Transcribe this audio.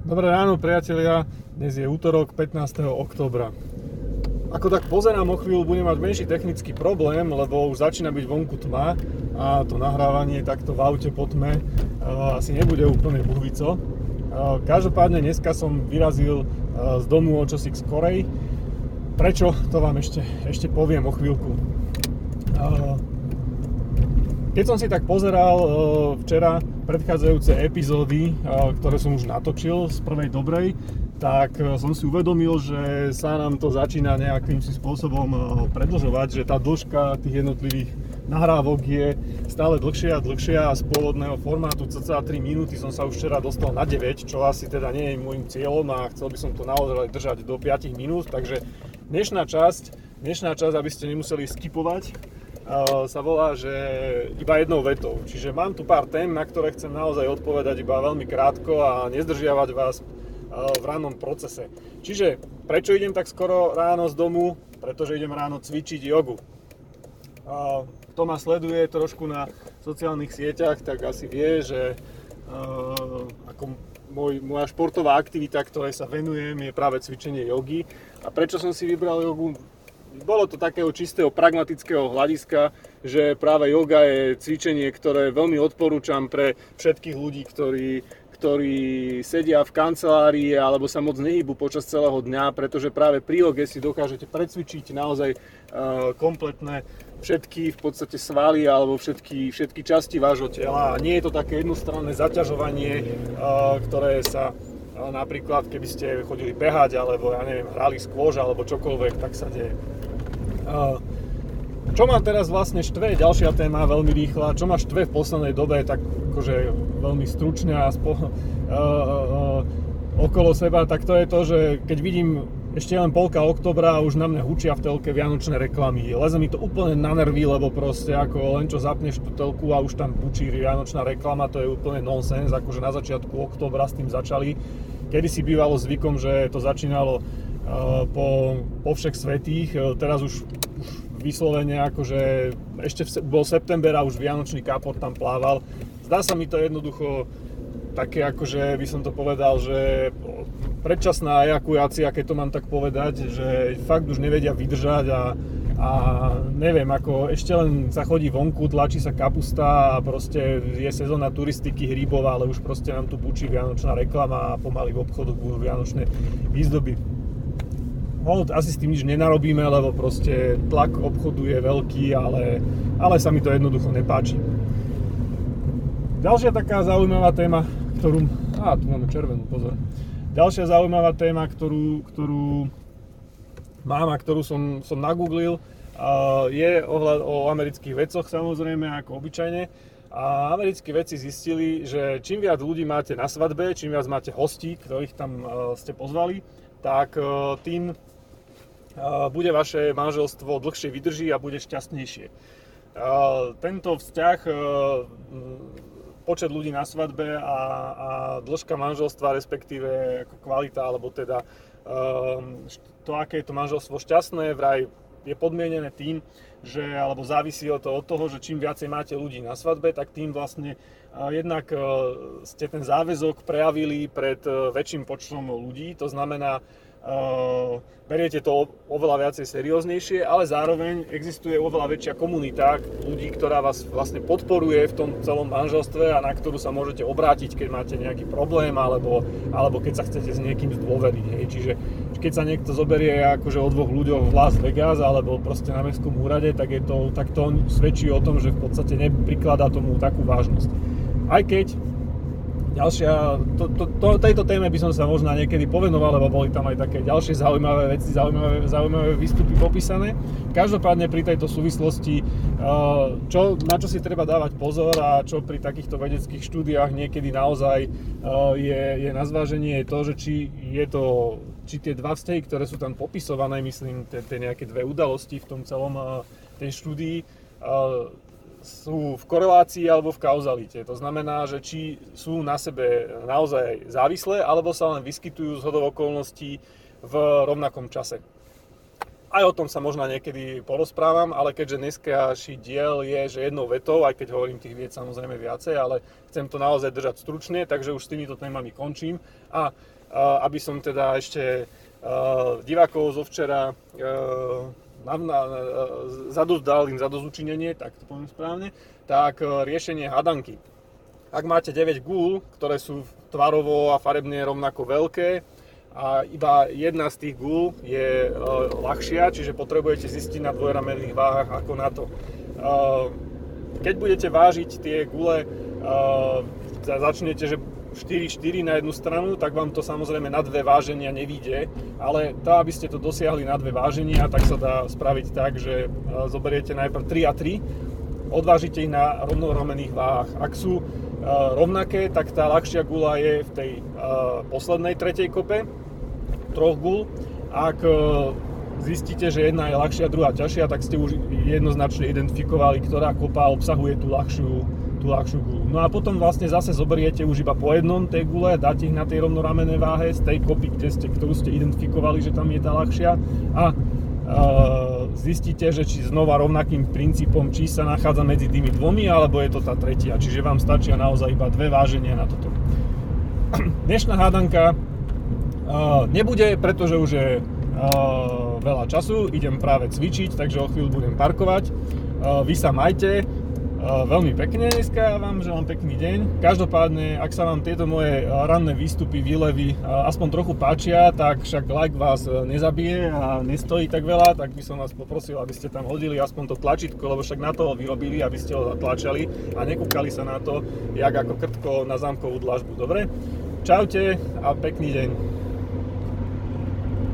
Dobré ráno priatelia, dnes je útorok 15. oktobra. Ako tak pozerám o chvíľu, budem mať menší technický problém, lebo už začína byť vonku tma a to nahrávanie takto v aute po tme uh, asi nebude úplne buhvico. Uh, každopádne dneska som vyrazil uh, z domu o čosi skorej. Prečo? To vám ešte, ešte poviem o chvíľku. Keď som si tak pozeral včera predchádzajúce epizódy, ktoré som už natočil z prvej dobrej, tak e, som si uvedomil, že sa nám to začína nejakým spôsobom e, predlžovať, že tá dĺžka tých jednotlivých nahrávok je stále dlhšia a dlhšia a z pôvodného formátu cca 3 minúty som sa už včera dostal na 9, čo asi teda nie je môjim cieľom a chcel by som to naozaj držať do 5 minút, takže dnešná časť, dnešná časť, aby ste nemuseli skipovať, sa volá, že iba jednou vetou. Čiže mám tu pár tém, na ktoré chcem naozaj odpovedať iba veľmi krátko a nezdržiavať vás v rannom procese. Čiže prečo idem tak skoro ráno z domu? Pretože idem ráno cvičiť jogu. Kto ma sleduje trošku na sociálnych sieťach, tak asi vie, že ako môj, moja športová aktivita, ktorej sa venujem, je práve cvičenie jogy. A prečo som si vybral jogu? Bolo to takého čistého pragmatického hľadiska, že práve yoga je cvičenie, ktoré veľmi odporúčam pre všetkých ľudí, ktorí, ktorí sedia v kancelárii alebo sa moc nehybu počas celého dňa, pretože práve pri joge si dokážete precvičiť naozaj uh, kompletné všetky v podstate svaly alebo všetky, všetky časti vášho tela. Nie je to také jednostranné zaťažovanie, uh, ktoré sa napríklad keby ste chodili behať alebo ja neviem, hrali skôž alebo čokoľvek, tak sa deje. Čo ma teraz vlastne štve, ďalšia téma, veľmi rýchla, čo ma štve v poslednej dobe, tak akože veľmi stručne a spo, uh, uh, okolo seba, tak to je to, že keď vidím ešte len polka oktobra a už na mňa hučia v telke vianočné reklamy. Leze mi to úplne na nervy, lebo proste ako len čo zapneš tú telku a už tam hučí vianočná reklama, to je úplne nonsens, akože na začiatku oktobra s tým začali. Kedy si bývalo zvykom, že to začínalo po, po všech svetých. E, teraz už, už vyslovene akože ešte bol september a už Vianočný kápor tam plával. Zdá sa mi to jednoducho také akože by som to povedal, že predčasná ejakulácia, keď to mám tak povedať, že fakt už nevedia vydržať a, a neviem, ako ešte len sa chodí vonku, tlačí sa kapusta a proste je sezóna turistiky hríbová, ale už proste nám tu bučí vianočná reklama a pomaly v obchodoch budú vianočné výzdoby hold, asi s tým nič nenarobíme, lebo proste tlak obchodu je veľký, ale, ale sa mi to jednoducho nepáči. Ďalšia taká zaujímavá téma, ktorú... Á, tu máme červenú, pozor. Ďalšia zaujímavá téma, ktorú, ktorú mám a ktorú som, som nagooglil, je ohľad o amerických vecoch samozrejme, ako obyčajne. A americkí vedci zistili, že čím viac ľudí máte na svadbe, čím viac máte hostí, ktorých tam ste pozvali, tak tým bude vaše manželstvo dlhšie vydrží a bude šťastnejšie. Tento vzťah, e, počet ľudí na svadbe a, a dĺžka manželstva, respektíve kvalita, alebo teda e, to, aké je to manželstvo šťastné, vraj je podmienené tým, že, alebo závisí toho, od toho, že čím viacej máte ľudí na svadbe, tak tým vlastne e, jednak ste ten záväzok prejavili pred väčším počtom ľudí, to znamená, beriete to oveľa viacej serióznejšie, ale zároveň existuje oveľa väčšia komunita ľudí, ktorá vás vlastne podporuje v tom celom manželstve a na ktorú sa môžete obrátiť, keď máte nejaký problém alebo, alebo keď sa chcete s niekým zdôveriť. Hej. Čiže keď sa niekto zoberie akože o dvoch ľuďoch v Las Vegas alebo proste na mestskom úrade, tak, je to, tak to svedčí o tom, že v podstate neprikladá tomu takú vážnosť. Aj keď ďalšia, to, to, to, tejto téme by som sa možno niekedy povenoval, lebo boli tam aj také ďalšie zaujímavé veci, zaujímavé, zaujímavé výstupy popísané. Každopádne pri tejto súvislosti, eh, čo, na čo si treba dávať pozor a čo pri takýchto vedeckých štúdiách niekedy naozaj eh, je, je na zváženie, je to, že či je to či tie dva vzťahy, ktoré sú tam popisované, myslím, tie, tie nejaké dve udalosti v tom celom eh, tej štúdii, sú v korelácii alebo v kauzalite. To znamená, že či sú na sebe naozaj závislé, alebo sa len vyskytujú z hodov okolností v rovnakom čase. aj o tom sa možno niekedy porozprávam, ale keďže dneska diel je, že jednou vetou, aj keď hovorím tých viec samozrejme viacej, ale chcem to naozaj držať stručne, takže už s týmito témami končím. A, aby som teda ešte uh, divákov zo včera uh, na, na, zadost, dal im zadozučinenie, tak to poviem správne, tak uh, riešenie hadanky. Ak máte 9 gúl, ktoré sú tvarovo a farebne rovnako veľké, a iba jedna z tých gul je e, ľahšia, čiže potrebujete zistiť na dvojramenných váhach ako na to. E, keď budete vážiť tie gule, e, začnete, že 4-4 na jednu stranu, tak vám to samozrejme na dve váženia nevíde, ale to, aby ste to dosiahli na dve váženia, tak sa dá spraviť tak, že zoberiete najprv 3 a 3, odvážite ich na rovnoramených váhach. Ak sú rovnaké, tak tá ľahšia gula je v tej poslednej tretej kope, troch gul. Ak e, zistíte, že jedna je ľahšia, druhá ťažšia, tak ste už jednoznačne identifikovali, ktorá kopa obsahuje tú ľahšiu, tú ľahšiu gulu. No a potom vlastne zase zoberiete už iba po jednom tej gule, dáte ich na tej rovnoramenej váhe z tej kopy, kde ste, ktorú ste identifikovali, že tam je tá ľahšia a e, zistíte, že či znova rovnakým princípom, či sa nachádza medzi tými dvomi, alebo je to tá tretia. Čiže vám stačia naozaj iba dve váženia na toto. Dnešná hádanka nebude, pretože už je veľa času, idem práve cvičiť, takže o chvíľu budem parkovať. Vy sa majte, veľmi pekne dneska vám želám pekný deň. Každopádne, ak sa vám tieto moje ranné výstupy, výlevy aspoň trochu páčia, tak však like vás nezabije a nestojí tak veľa, tak by som vás poprosil, aby ste tam hodili aspoň to tlačítko, lebo však na to ho vyrobili, aby ste ho zatlačali a nekúkali sa na to, jak ako krtko na zámkovú dlažbu. Dobre? Čaute a pekný deň.